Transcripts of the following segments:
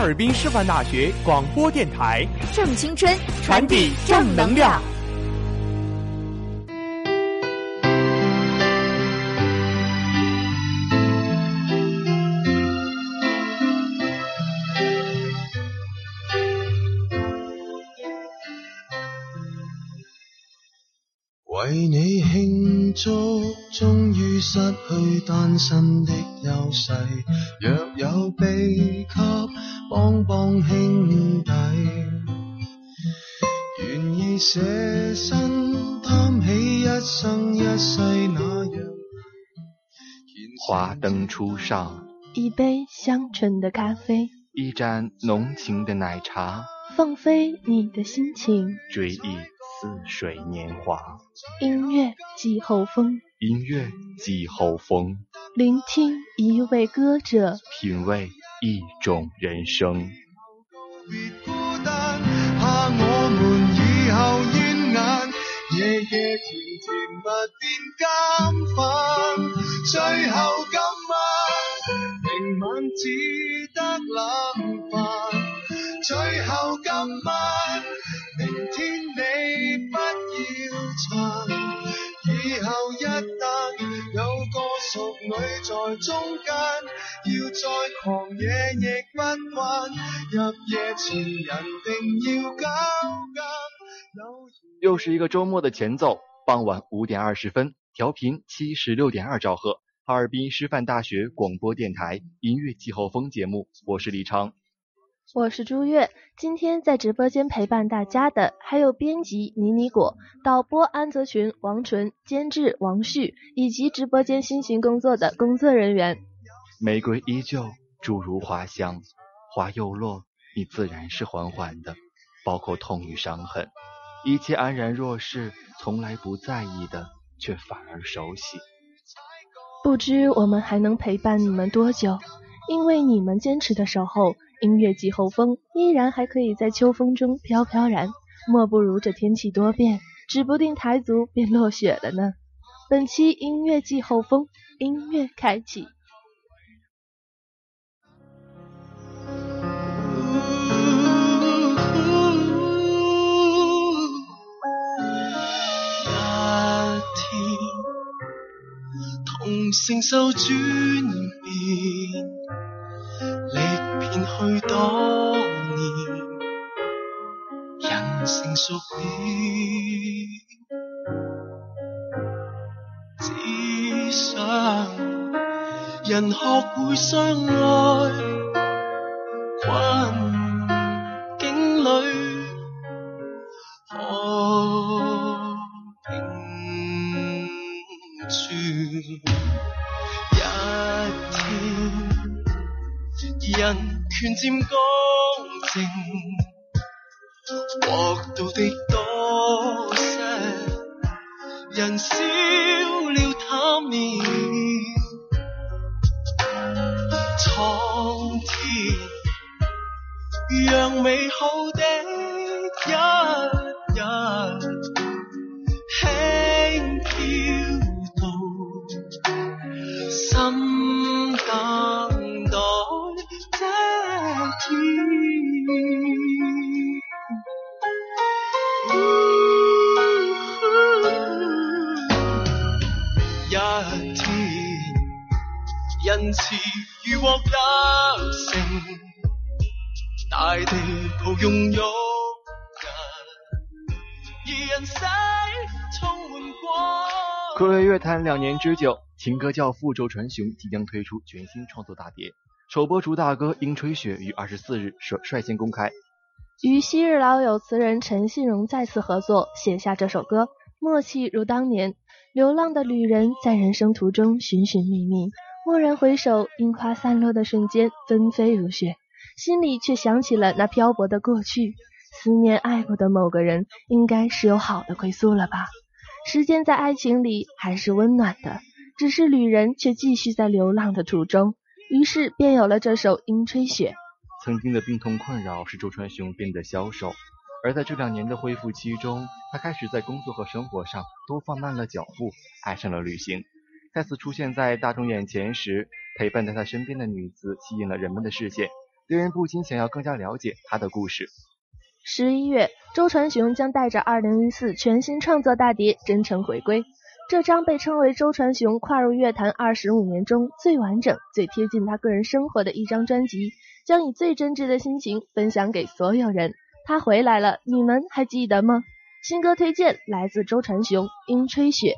哈尔滨师范大学广播电台，正青春，传递正能量。为你庆祝，终于于失去单身的优势。若有秘笈，帮帮兄弟，愿意舍身担起一生一世那样。华灯初上，一杯香醇的咖啡，一盏浓情的奶茶，放飞你的心情，追忆似水年华。音乐季候风，音乐季后风，聆听一位歌者，品味一种人生。别孤单，怕我们以眼，夜夜甜甜最後今晚明晚只得冷飯，最後今晚明天你不要後一旦有個淑女在中間，要再狂野亦不慣，入夜前人定要交間。又是一个周末的前奏，傍晚五点二十分，调频七十六点二兆赫，哈尔滨师范大学广播电台音乐季候风节目，我是李昌。我是朱月，今天在直播间陪伴大家的还有编辑妮妮果、导播安泽群、王纯、监制王旭以及直播间辛勤工作的工作人员。玫瑰依旧，诸如花香，花又落，你自然是缓缓的，包括痛与伤痕，一切安然若是，从来不在意的，却反而熟悉。不知我们还能陪伴你们多久？因为你们坚持的守候。音乐季后风依然还可以在秋风中飘飘然，莫不如这天气多变，指不定台足便落雪了呢。本期音乐季后风，音乐开启。同承受轉變。去多年，人成熟了，只想人學會相爱，困境里权渐公正，获到的多些，人少了他面，苍天让美好两年之久，情歌教父周传雄即将推出全新创作大碟，首播主打歌《樱吹雪》于二十四日率率先公开。与昔日老友词人陈信荣再次合作，写下这首歌，默契如当年。流浪的旅人在人生途中寻寻觅觅，蓦然回首，樱花散落的瞬间，纷飞如雪，心里却想起了那漂泊的过去。思念爱过的某个人，应该是有好的归宿了吧？时间在爱情里还是温暖的，只是旅人却继续在流浪的途中，于是便有了这首《樱吹雪》。曾经的病痛困扰使周传雄变得消瘦，而在这两年的恢复期中，他开始在工作和生活上都放慢了脚步，爱上了旅行。再次出现在大众眼前时，陪伴在他身边的女子吸引了人们的视线，令人不禁想要更加了解他的故事。十一月，周传雄将带着二零一四全新创作大碟《真诚》回归。这张被称为周传雄跨入乐坛二十五年中最完整、最贴近他个人生活的一张专辑，将以最真挚的心情分享给所有人。他回来了，你们还记得吗？新歌推荐来自周传雄，《樱吹雪》。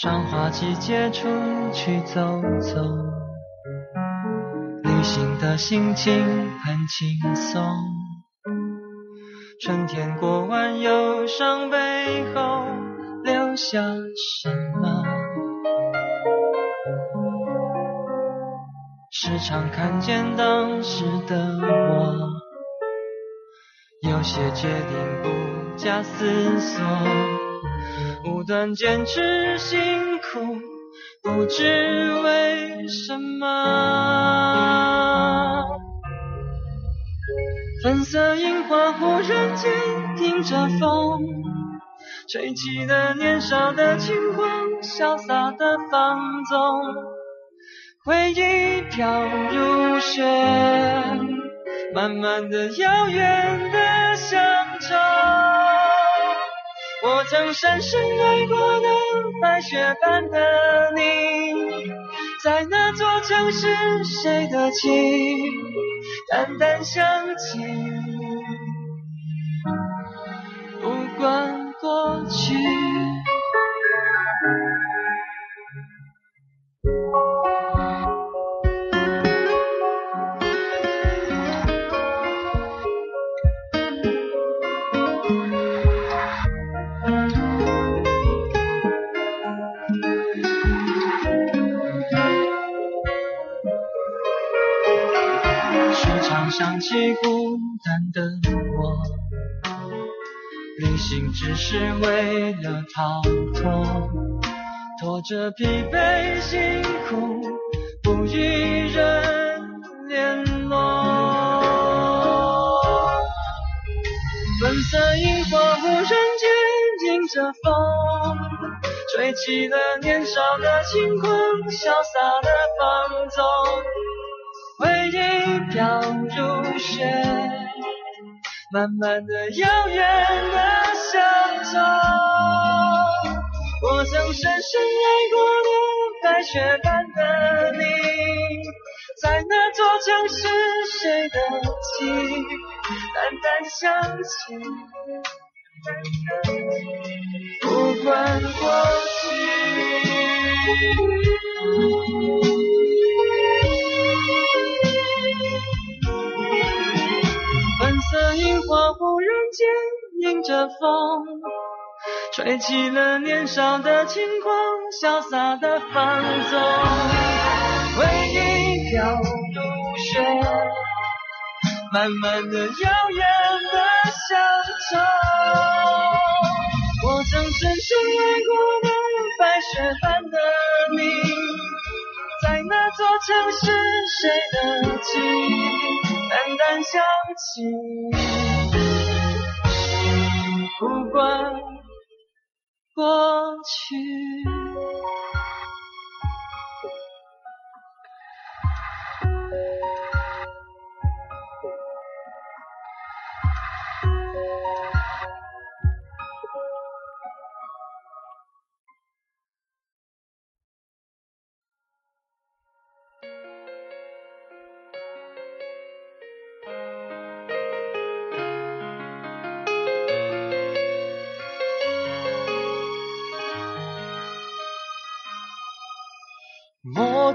赏花季节出去走走，旅行的心情很轻松。春天过完忧伤背后留下什么？时常看见当时的我，有些决定不假思索。不断坚持辛苦，不知为什么。粉色樱花忽然间迎着风，吹起了年少的轻狂，潇洒的放纵。回忆飘如雪，慢慢的遥远的乡愁。我曾深深爱过的白雪般的你，在那座城市，谁的情淡淡想起，不管过去。想起孤单的我，旅行只是为了逃脱，拖着疲惫辛苦，不与人联络。粉色樱花忽然间迎着风，吹起了年少的轻狂，潇洒的放纵。回忆飘如雪，慢慢的遥远的乡愁。我曾深深爱过的白雪般的你，在那座城市，谁的情淡淡想起，不管过去。樱花忽然间迎着风，吹起了年少的轻狂，潇洒的放纵。回忆飘如雪，慢慢的遥远的乡愁。我曾深深爱过的白雪般的你，这座城市谁的记忆淡淡想起，不管过去。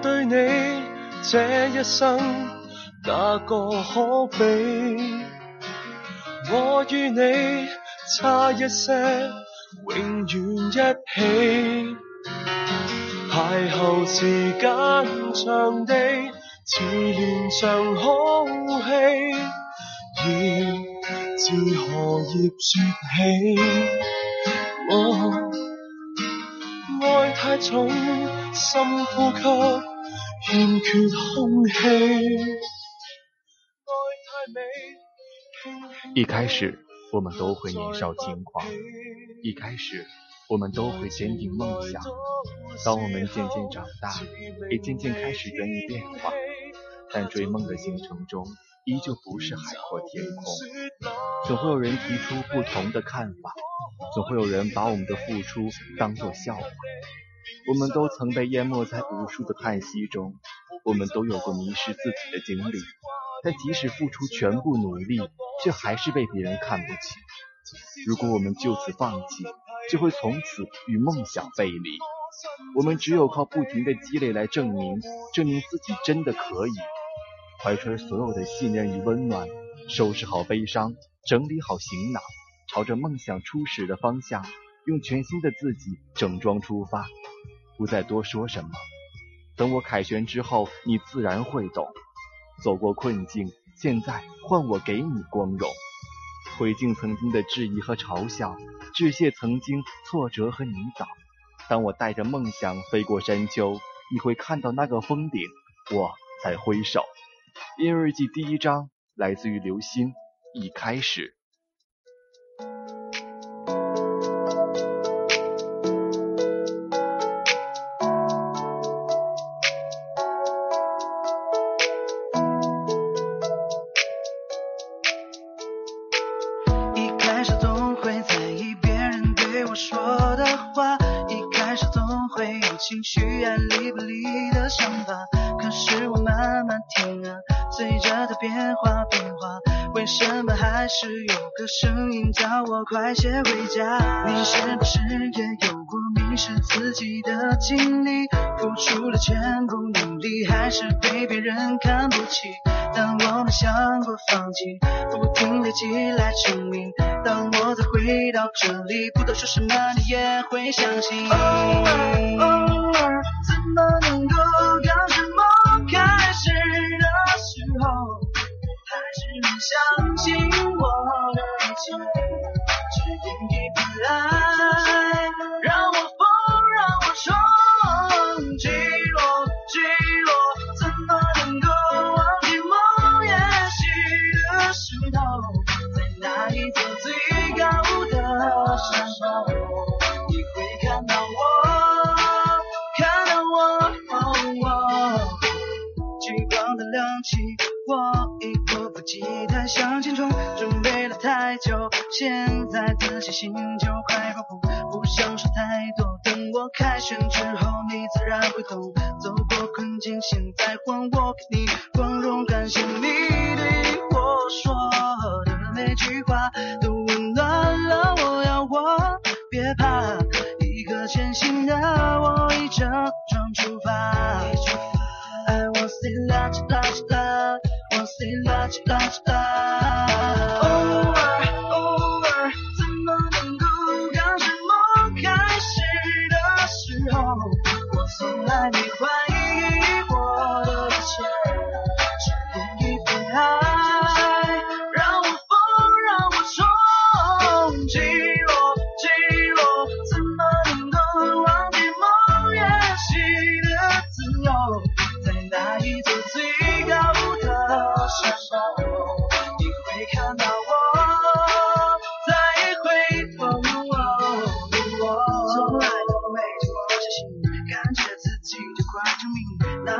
對你這一生哪個可比？我與你差一些，永遠一起。邂逅時間長地，似連場好戲，要自何葉說起？我愛太重，深呼吸，欠缺空氣。愛太美，一开始，我们都会年少轻狂；一开始，我们都会坚定梦想。当我们渐渐长大，也渐渐开始愿意变化，但追梦的行程中，依旧不是海阔天空。总会有人提出不同的看法，总会有人把我们的付出当作笑话。我们都曾被淹没在无数的叹息中，我们都有过迷失自己的经历。但即使付出全部努力，却还是被别人看不起。如果我们就此放弃，就会从此与梦想背离。我们只有靠不停的积累来证明，证明自己真的可以。怀揣所有的信任与温暖，收拾好悲伤，整理好行囊，朝着梦想初始的方向，用全新的自己整装出发。不再多说什么，等我凯旋之后，你自然会懂。走过困境，现在换我给你光荣。回敬曾经的质疑和嘲笑，致谢曾经挫折和泥沼。当我带着梦想飞过山丘，你会看到那个峰顶，我在挥手。音乐日记第一章来自于刘星，一开始。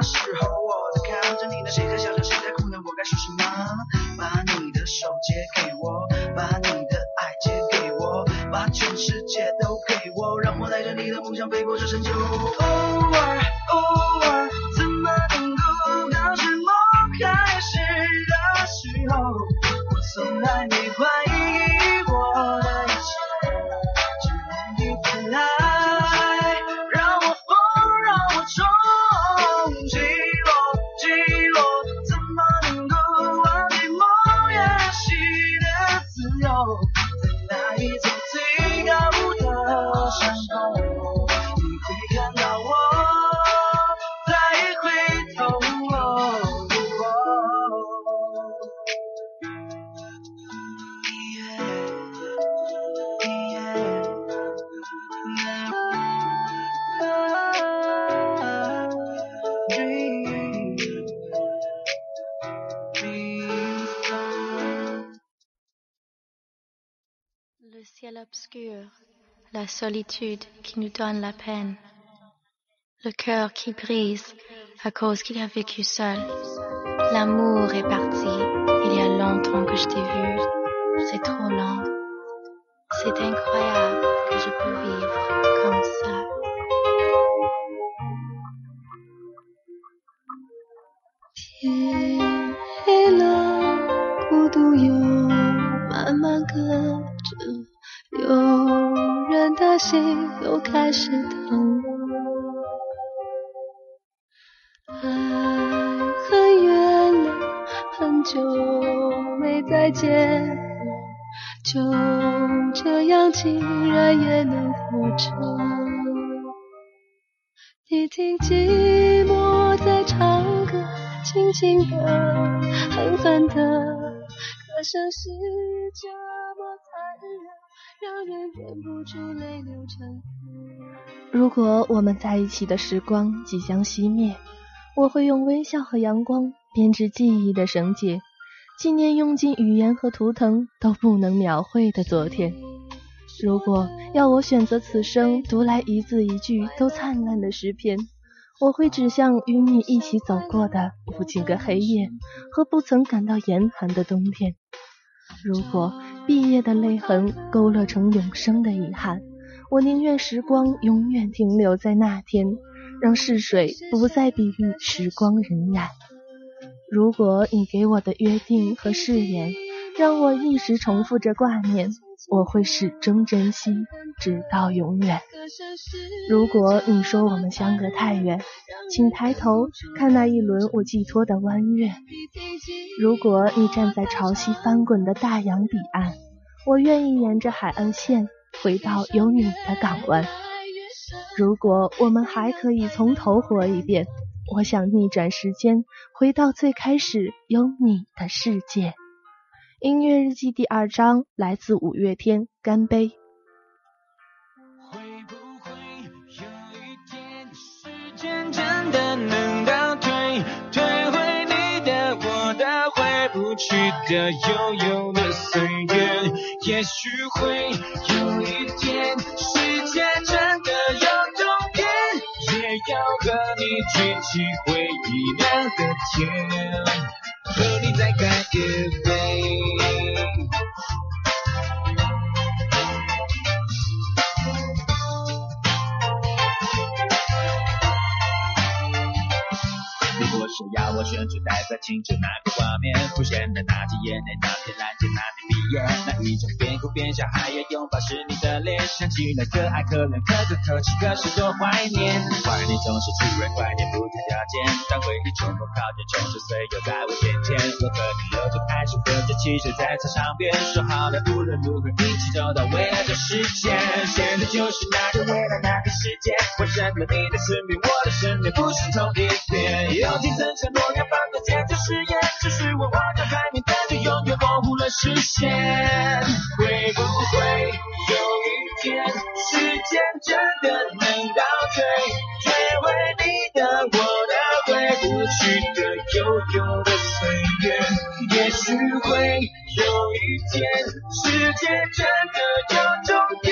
明。la solitude qui nous donne la peine, le cœur qui brise à cause qu'il a vécu seul. L'amour est parti, il y a longtemps que je t'ai vu, c'est trop long, C'est incroyable que je peux vivre comme ça. Pierre. 的心又开始疼。爱很远了，很久没再见，就这样竟然也能活着。你听寂寞在唱歌，轻轻的，狠狠的，歌声是这么残忍，如果我们在一起的时光即将熄灭，我会用微笑和阳光编织记忆的绳结，纪念用尽语言和图腾都不能描绘的昨天。如果要我选择此生读来一字一句都灿烂的诗篇，我会指向与你一起走过的无尽个黑夜和不曾感到严寒的冬天。如果毕业的泪痕勾勒成永生的遗憾，我宁愿时光永远停留在那天，让逝水不再比喻时光荏苒。如果你给我的约定和誓言，让我一直重复着挂念。我会始终珍惜，直到永远。如果你说我们相隔太远，请抬头看那一轮我寄托的弯月。如果你站在潮汐翻滚的大洋彼岸，我愿意沿着海岸线回到有你的港湾。如果我们还可以从头活一遍，我想逆转时间，回到最开始有你的世界。音乐日记第二章来自五月天《干杯》。会不会有一天，时间真的能倒退，退回你的、我的、回不去的悠悠的岁月？也许会有一天，世界真的有终点，也要和你举起回忆酿的甜，和你再干一杯。如我选出代表青春那个画面，浮现的那几眼泪，那片蓝天，那片毕业，那一种边哭边笑还要拥抱是你的脸，想起那可爱可怜可歌可泣，可是多怀念。怀念总是突然，怀念不谈条件，当回忆冲破靠近，冲十岁又在我眼前，我和你留着开始喝着汽水在操场边，说好的无论如何一起走到未来的世界，现在就是那个未来那个世界，为什么你的身边我的身边不是同一边？有几层承诺要放过坚持誓言，只是我望着海面但却永远模糊了视线。会不会有一天，时间真的能倒退，退回你的、我的、回不去的、悠悠的岁月？也许会有一天，世界真的有终点，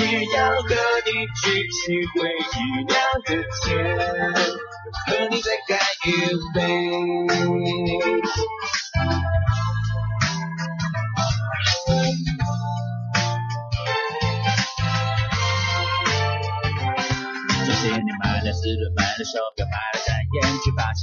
也要和你举起回忆酿的甜，和你再干一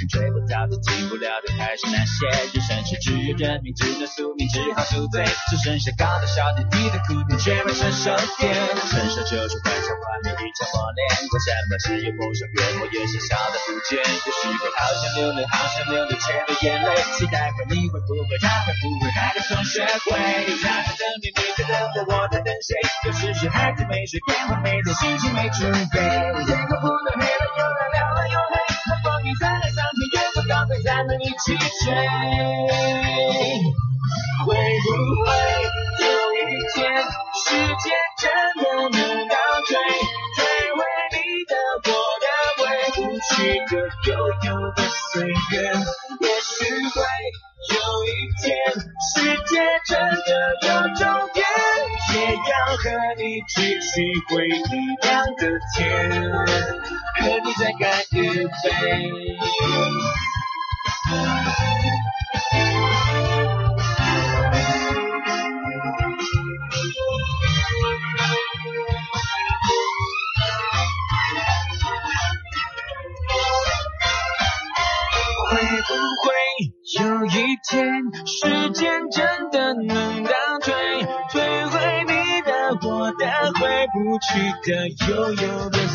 追不到的、进不了的还是那些。人生是只有认命，只能宿命，只好赎罪。只剩下高的小点低的苦点，却没成熟点。成熟就是幻想画面一场磨练，为什么只有梦想越磨越小小的不见？有时候好想流泪，好想流泪，却没眼泪。期待会你会不会，他会不会，还得从学会。他在等你，你在等我，我在等谁？有时是孩子没睡，电话没接，心情没准备。天空不能黑了又亮，亮了又黑。那风雨再来上天，远方高飞才能一起追。会不会有一天，时间真的能倒退，退回你的、我的、回不去。的、悠悠的岁月？也许会有一天，世界真的有终点，也要和你举起回忆酿的甜，和你再干一杯。的、悠悠的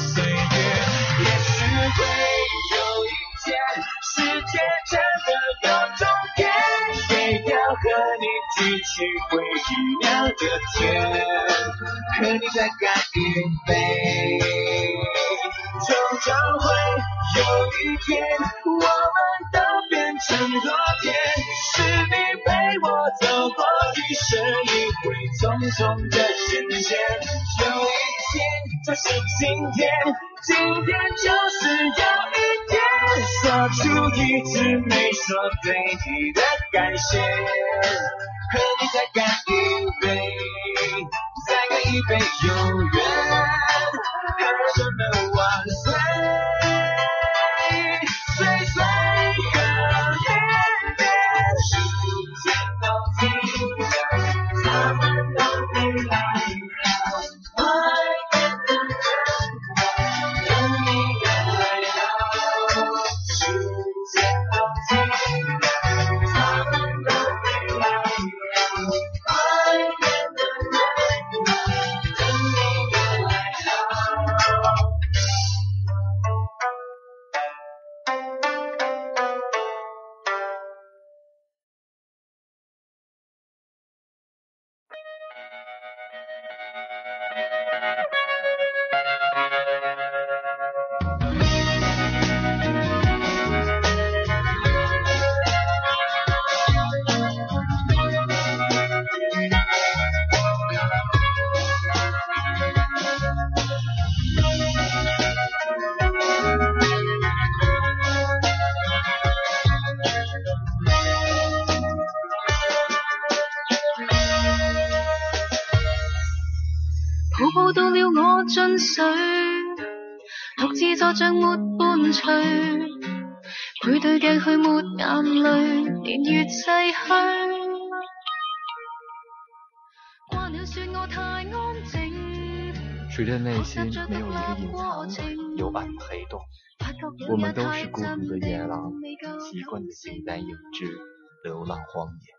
惯的形单影只，流浪荒野。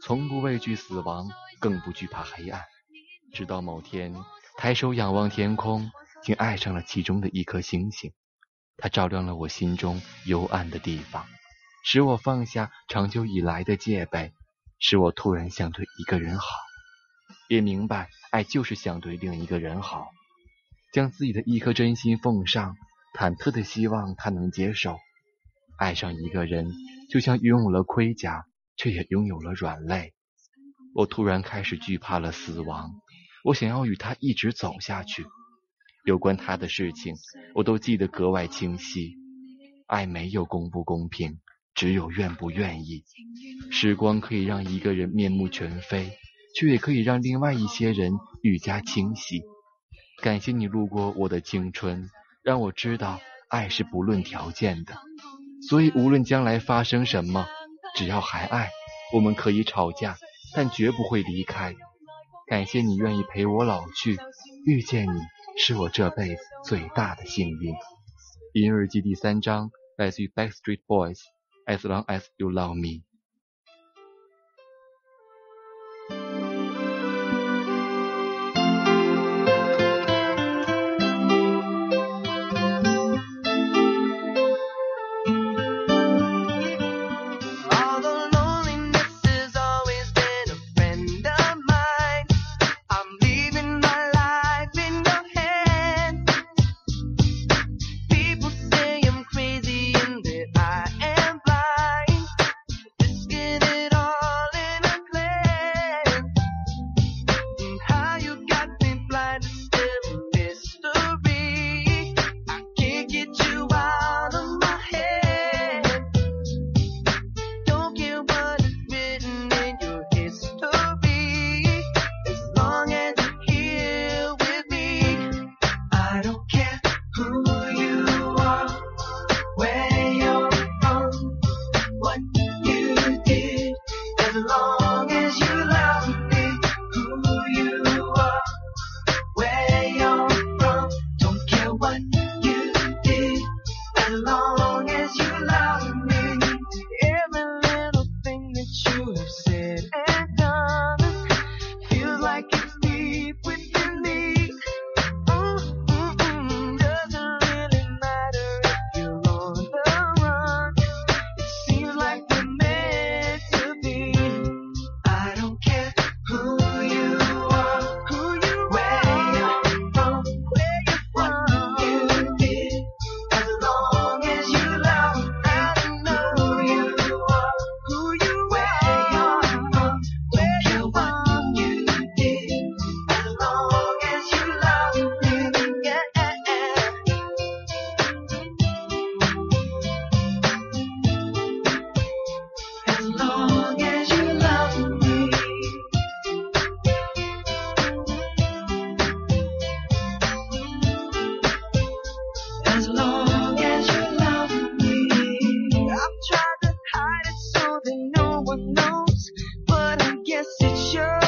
从不畏惧死亡，更不惧怕黑暗。直到某天，抬手仰望天空，竟爱上了其中的一颗星星。它照亮了我心中幽暗的地方，使我放下长久以来的戒备，使我突然想对一个人好，也明白爱就是想对另一个人好，将自己的一颗真心奉上，忐忑的希望他能接受。爱上一个人，就像拥有了盔甲，却也拥有了软肋。我突然开始惧怕了死亡，我想要与他一直走下去。有关他的事情，我都记得格外清晰。爱没有公不公平，只有愿不愿意。时光可以让一个人面目全非，却也可以让另外一些人愈加清晰。感谢你路过我的青春，让我知道爱是不论条件的。所以，无论将来发生什么，只要还爱，我们可以吵架，但绝不会离开。感谢你愿意陪我老去，遇见你是我这辈子最大的幸运。音日记第三章来自于 Backstreet Boys，As long as you love me。sure.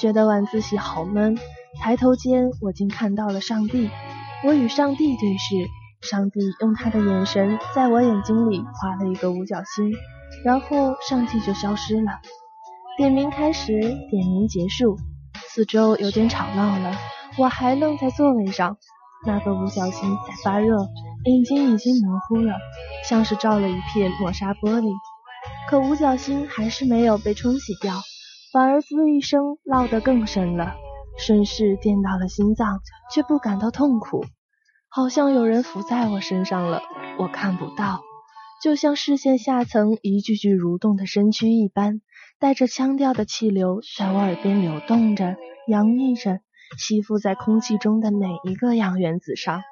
学的晚自习好闷，抬头间我竟看到了上帝。我与上帝对视，上帝用他的眼神在我眼睛里画了一个五角星，然后上帝就消失了。点名开始，点名结束，四周有点吵闹了。我还愣在座位上，那个五角星在发热，眼睛已经模糊了，像是照了一片磨砂玻璃。可五角星还是没有被冲洗掉，反而滋一声落得更深了，顺势电到了心脏，却不感到痛苦，好像有人伏在我身上了，我看不到，就像视线下层一具具蠕动的身躯一般，带着腔调的气流在我耳边流动着，洋溢着，吸附在空气中的每一个氧原子上，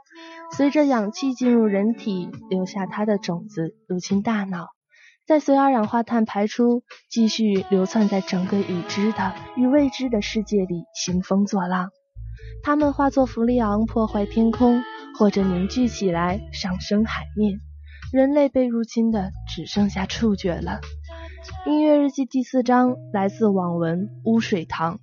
随着氧气进入人体，留下它的种子，入侵大脑。再随二氧化碳排出，继续流窜在整个已知的与未知的世界里兴风作浪。它们化作氟利昂破坏天空，或者凝聚起来上升海面。人类被入侵的只剩下触觉了。音乐日记第四章来自网文污水塘。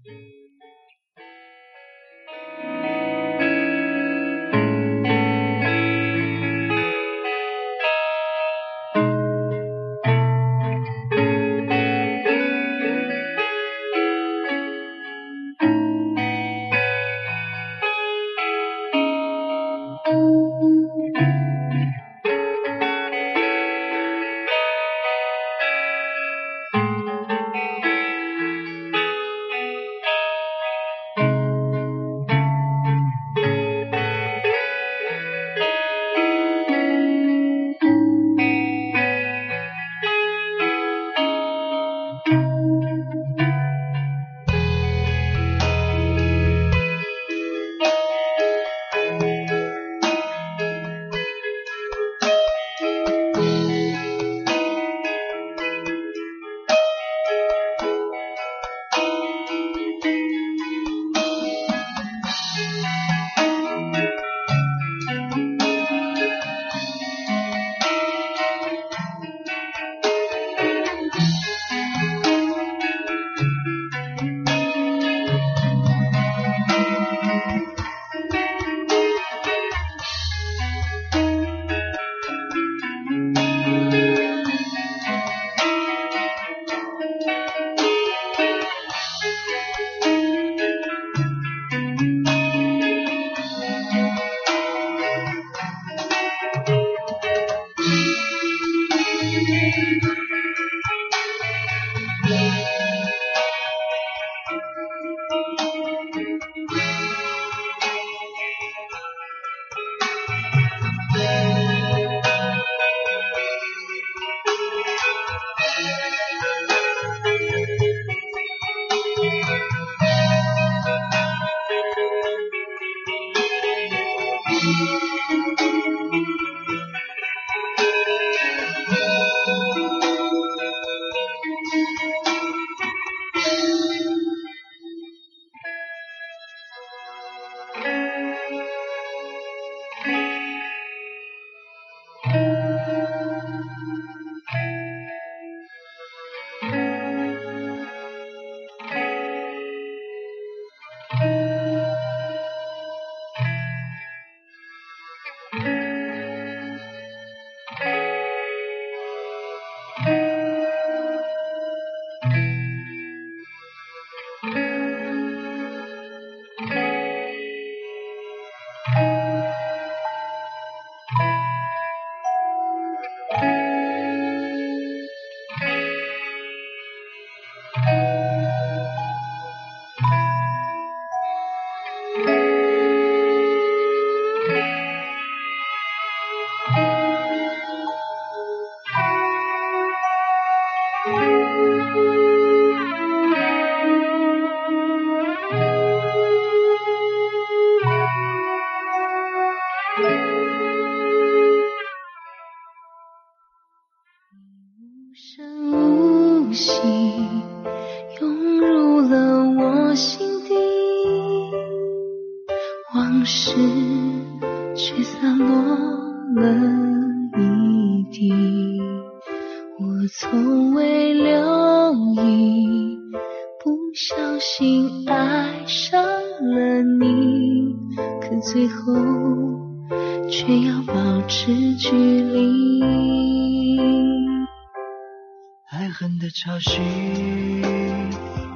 爱恨的潮汐，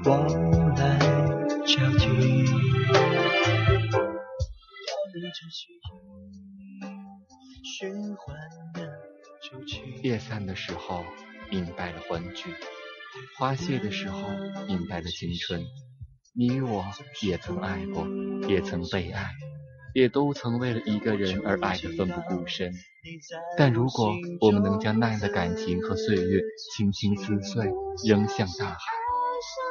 往来交替，夜散的时候，明白了欢聚；花谢的时候，明白了青春。你我也曾爱过，也曾被爱，也都曾为了一个人而爱得奋不顾身。但如果我们能将那样的感情和岁月轻轻撕碎，扔向大海，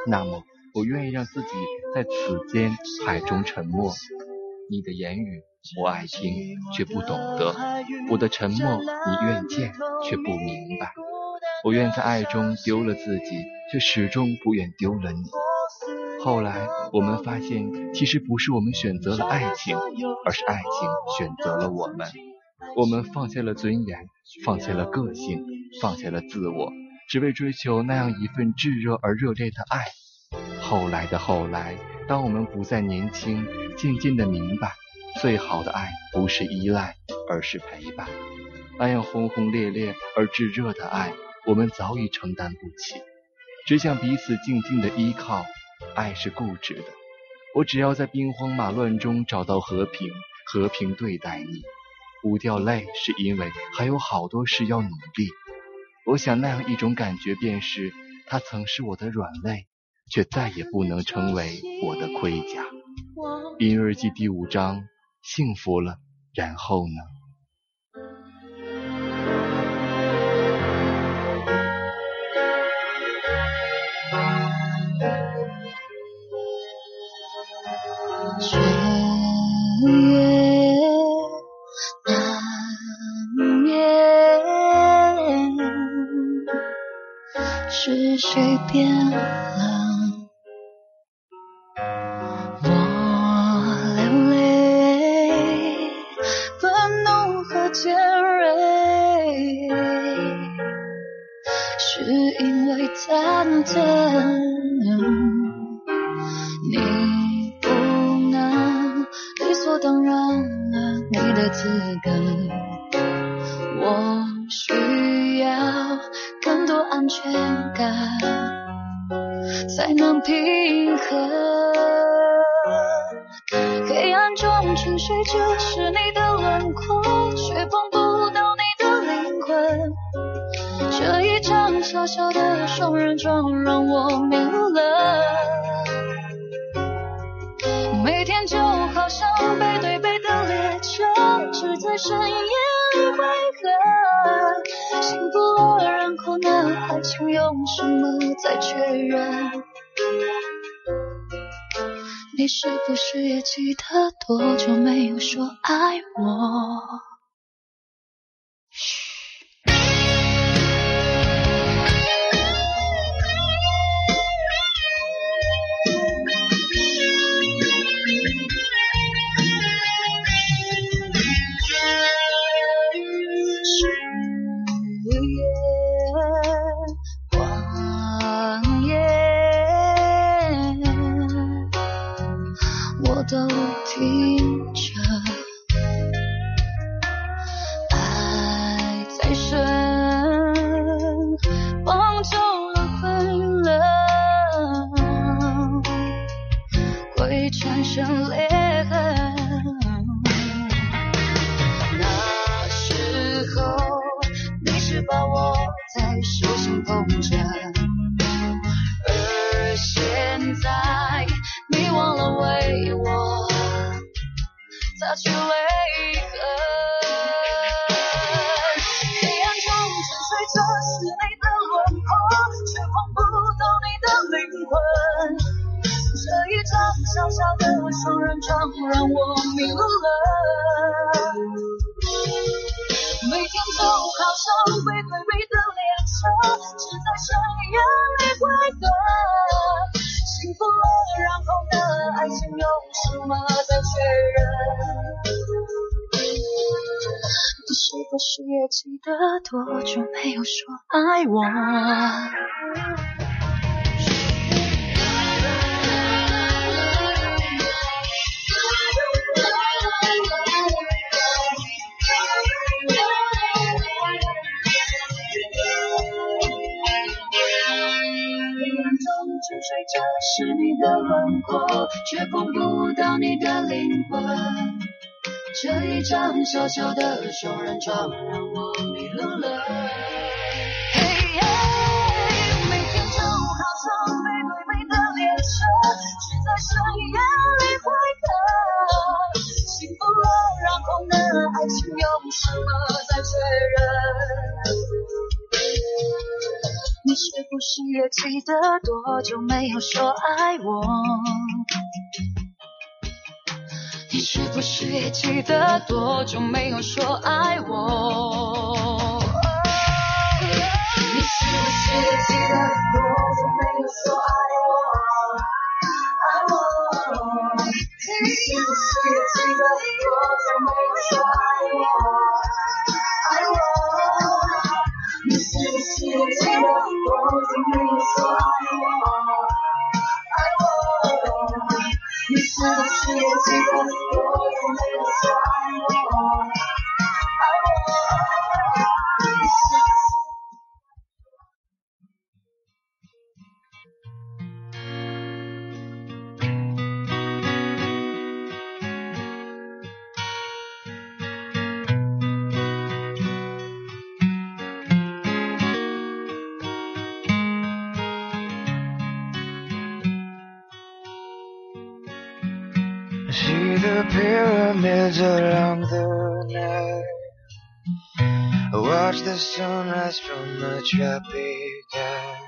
那么我愿意让自己在此间海中沉没。你的言语我爱听，却不懂得；我的沉默你愿见，却不明白。我愿在爱中丢了自己，却始终不愿丢了你。后来我们发现，其实不是我们选择了爱情，而是爱情选择了我们。我们放下了尊严，放下了个性，放下了自我，只为追求那样一份炙热而热烈的爱。后来的后来，当我们不再年轻，渐渐的明白，最好的爱不是依赖，而是陪伴。那样轰轰烈烈而炙热的爱，我们早已承担不起，只想彼此静静的依靠。爱是固执的，我只要在兵荒马乱中找到和平，和平对待你，不掉泪，是因为还有好多事要努力。我想那样一种感觉，便是它曾是我的软肋，却再也不能成为我的盔甲。音日记第五章，幸福了，然后呢？谁变了？你是不是也记得多久没有说爱我？让我迷路了。每天就好像背对背的列车，只在深夜里汇合。幸福了，然后呢？爱情用什么再确认？你是不是也记得多久没有说爱我？是你的轮廓，却碰不到你的灵魂。这一张小小的双人床让我迷路了。嘿耶，每天就好像背对背的列车，只在深夜里会合。幸福了，然后呢？爱情用什么再确认？是不是也记得多久没有说爱我？你是不是也记得多久没有说爱我？你是不是也记得多久没有说爱我？爱我？你是不是也记得多久没有说爱我？你是不是也记得多久没有说爱我？The pyramids along the Nile. I watch the sunrise from the tropic eye.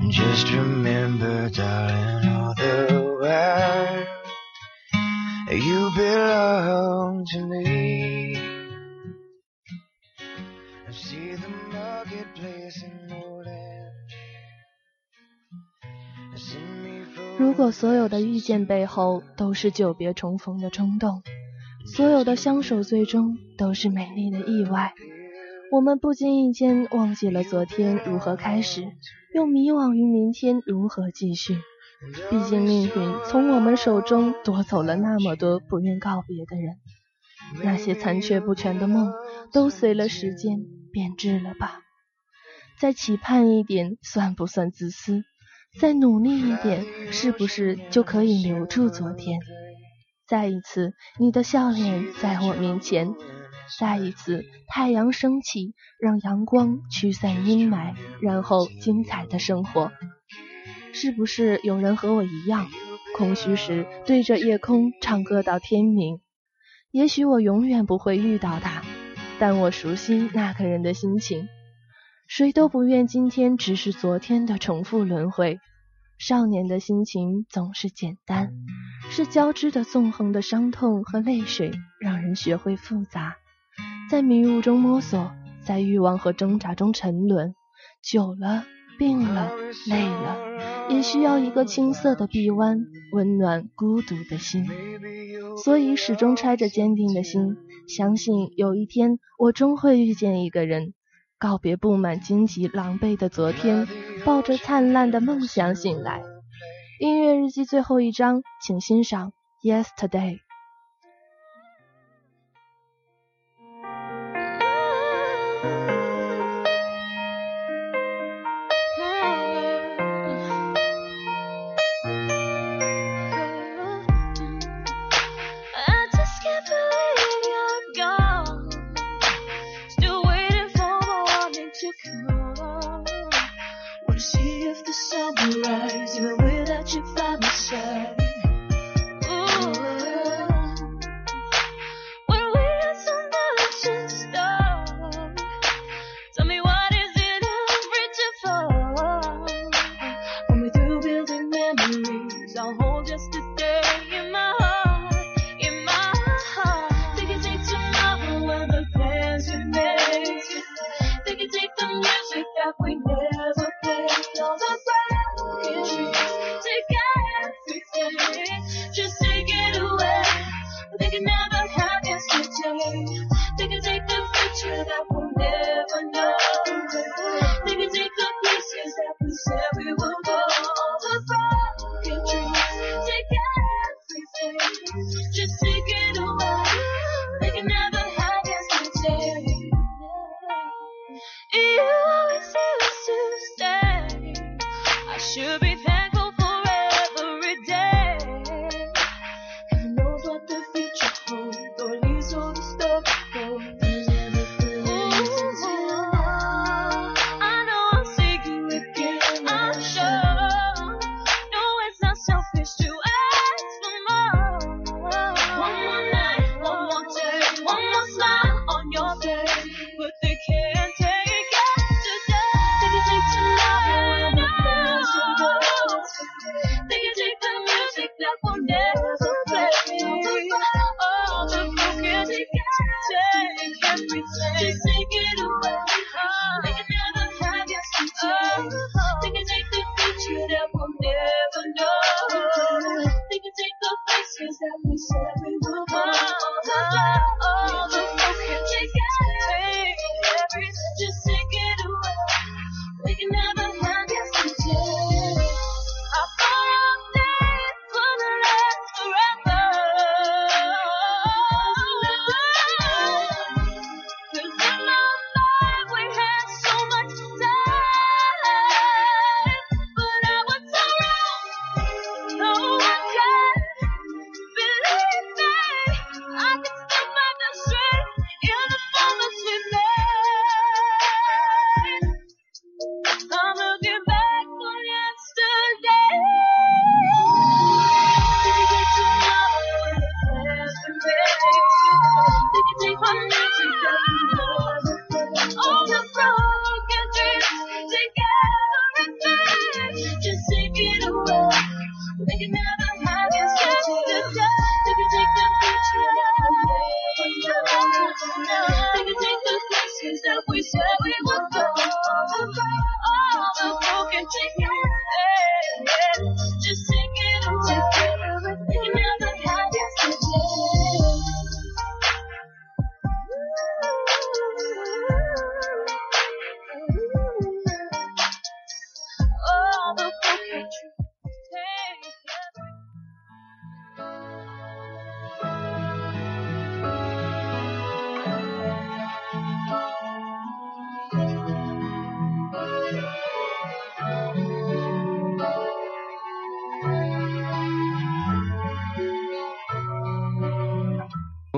And just remember, darling, all the while you belong 如果所有的遇见背后都是久别重逢的冲动，所有的相守最终都是美丽的意外，我们不经意间忘记了昨天如何开始，又迷惘于明天如何继续。毕竟命运从我们手中夺走了那么多不愿告别的人，那些残缺不全的梦，都随了时间变质了吧。再期盼一点，算不算自私？再努力一点，是不是就可以留住昨天？再一次，你的笑脸在我面前；再一次，太阳升起，让阳光驱散阴霾，然后精彩的生活。是不是有人和我一样，空虚时对着夜空唱歌到天明？也许我永远不会遇到他，但我熟悉那个人的心情。谁都不愿今天只是昨天的重复轮回。少年的心情总是简单，是交织的纵横的伤痛和泪水，让人学会复杂。在迷雾中摸索，在欲望和挣扎中沉沦，久了，病了，累了，也需要一个青涩的臂弯，温暖孤独的心。所以始终揣着坚定的心，相信有一天我终会遇见一个人。告别布满荆棘狼狈的昨天，抱着灿烂的梦想醒来。音乐日记最后一章，请欣赏《Yesterday》。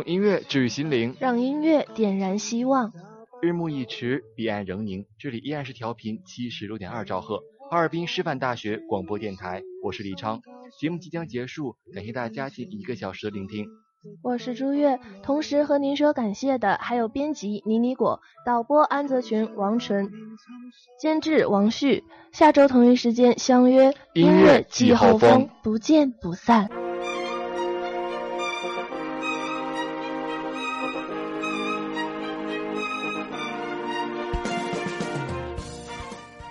音乐治愈心灵，让音乐点燃希望。日暮已迟，彼岸仍宁。这里依然是调频七十六点二兆赫，哈尔滨师范大学广播电台，我是李昌。节目即将结束，感谢大家近一个小时的聆听。我是朱月，同时和您说感谢的还有编辑倪妮果、导播安泽群、王纯、监制王旭。下周同一时间相约音乐季后风，不见不散。